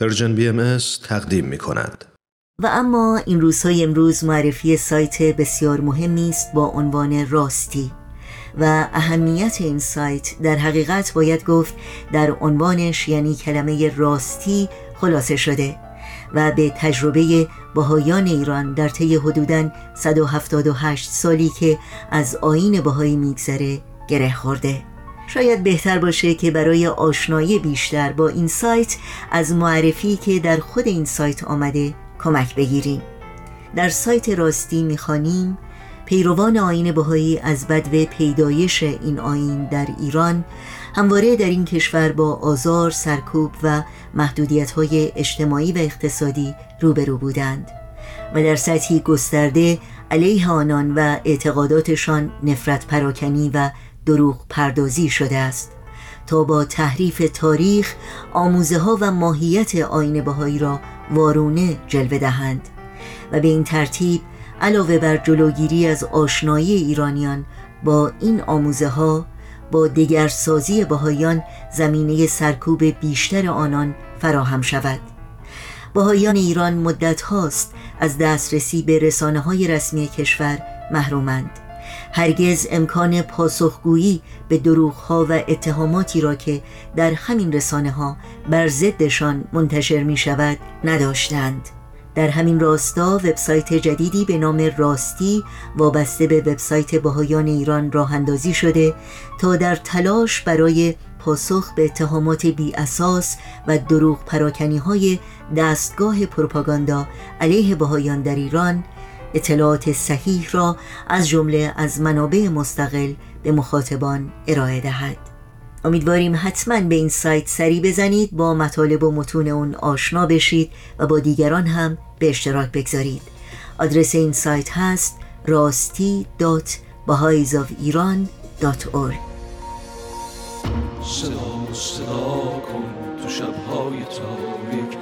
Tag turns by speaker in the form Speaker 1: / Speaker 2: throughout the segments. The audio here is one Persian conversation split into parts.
Speaker 1: Persian BM تقدیم می کند.
Speaker 2: و اما این روزهای امروز معرفی سایت بسیار مهمی است با عنوان راستی و اهمیت این سایت در حقیقت باید گفت در عنوانش یعنی کلمه راستی خلاصه شده و به تجربه بهایان ایران در طی حدوداً 178 سالی که از آیین بهایی میگذره گره خورده شاید بهتر باشه که برای آشنایی بیشتر با این سایت از معرفی که در خود این سایت آمده کمک بگیریم. در سایت راستی می‌خوانیم پیروان آین بهایی از بدو پیدایش این آین در ایران همواره در این کشور با آزار، سرکوب و محدودیت های اجتماعی و اقتصادی روبرو بودند و در سطحی گسترده علیه آنان و اعتقاداتشان نفرت پراکنی و دروغ پردازی شده است. تا با تحریف تاریخ آموزه ها و ماهیت آین بهایی را وارونه جلوه دهند. و به این ترتیب علاوه بر جلوگیری از آشنایی ایرانیان با این آموزه ها با دگرسازی بهایان زمینه سرکوب بیشتر آنان فراهم شود. بهایان ایران مدت هاست از دسترسی به رسانه های رسمی کشور محرومند. هرگز امکان پاسخگویی به ها و اتهاماتی را که در همین رسانه ها بر ضدشان منتشر می شود نداشتند. در همین راستا وبسایت جدیدی به نام راستی وابسته به وبسایت بهایان ایران راه اندازی شده تا در تلاش برای پاسخ به اتهامات بی اساس و دروغ پراکنی های دستگاه پروپاگاندا علیه بهایان در ایران اطلاعات صحیح را از جمله از منابع مستقل به مخاطبان ارائه دهد. امیدواریم حتما به این سایت سری بزنید با مطالب و متون اون آشنا بشید و با دیگران هم به اشتراک بگذارید. آدرس این سایت هست راستی دات ایران دات
Speaker 3: صدا صدا کن تو شبهای تاریک.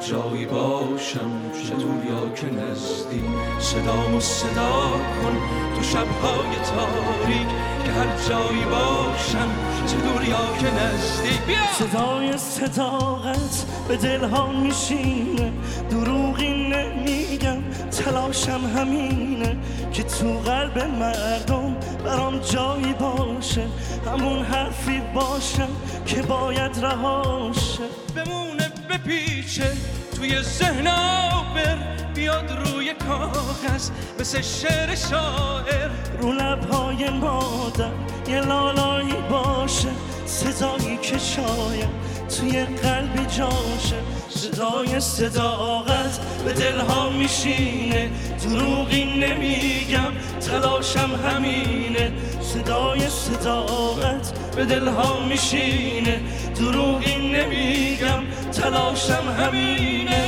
Speaker 3: جایی باشم چه دور که نزدیک. صدا و صدا کن تو شبهای تاریک که هر جایی باشم چه دور که نزدیک.
Speaker 4: صدای صداقت به دلها میشینه. نمیگم تلاشم همینه که تو قلب مردم برام جایی باشه. همون حرفی باشم که باید رهاشه.
Speaker 3: بمونه بپیچه توی ذهن بر بیاد روی کاغذ مثل شعر شاعر.
Speaker 4: رو لبهای مادر یه لالایی باشه صدایی که شاید توی قلبی جاشه صدای صداقت به دلها میشینه. دروغی نمیگم تلاشم همینه. صدای صداقت به دلها میشینه. دروغی نمیگم تلاشم همینه.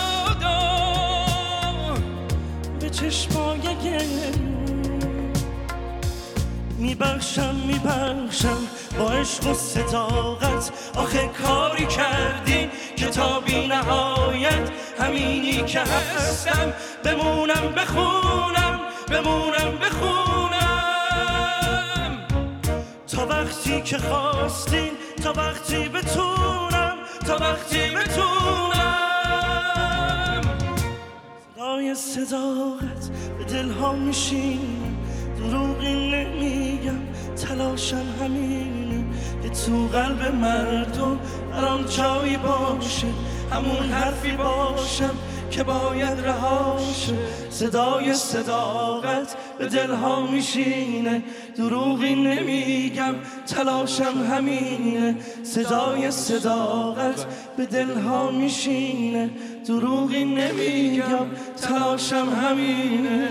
Speaker 4: میبخشم با عشق و صداقت. آخه کاری کردی تا بی نهایت همینی که هستم. بمونم بخونم بمونم بخونم. تا وقتی که خواستین تا وقتی بتونم تا وقتی بتونم. صدای صداقت به دلها میشین دروغی نمیگم. تلاشم همینه که تو قلب مردم برام جایی باشه همون حرفی باشم که باید رهاشه. صدای صداقت به دلها میشینه دروغی نمیگم تلاشم همینه. صدای صداقت به دلها میشینه دروغی نمیگم تلاشم همینه.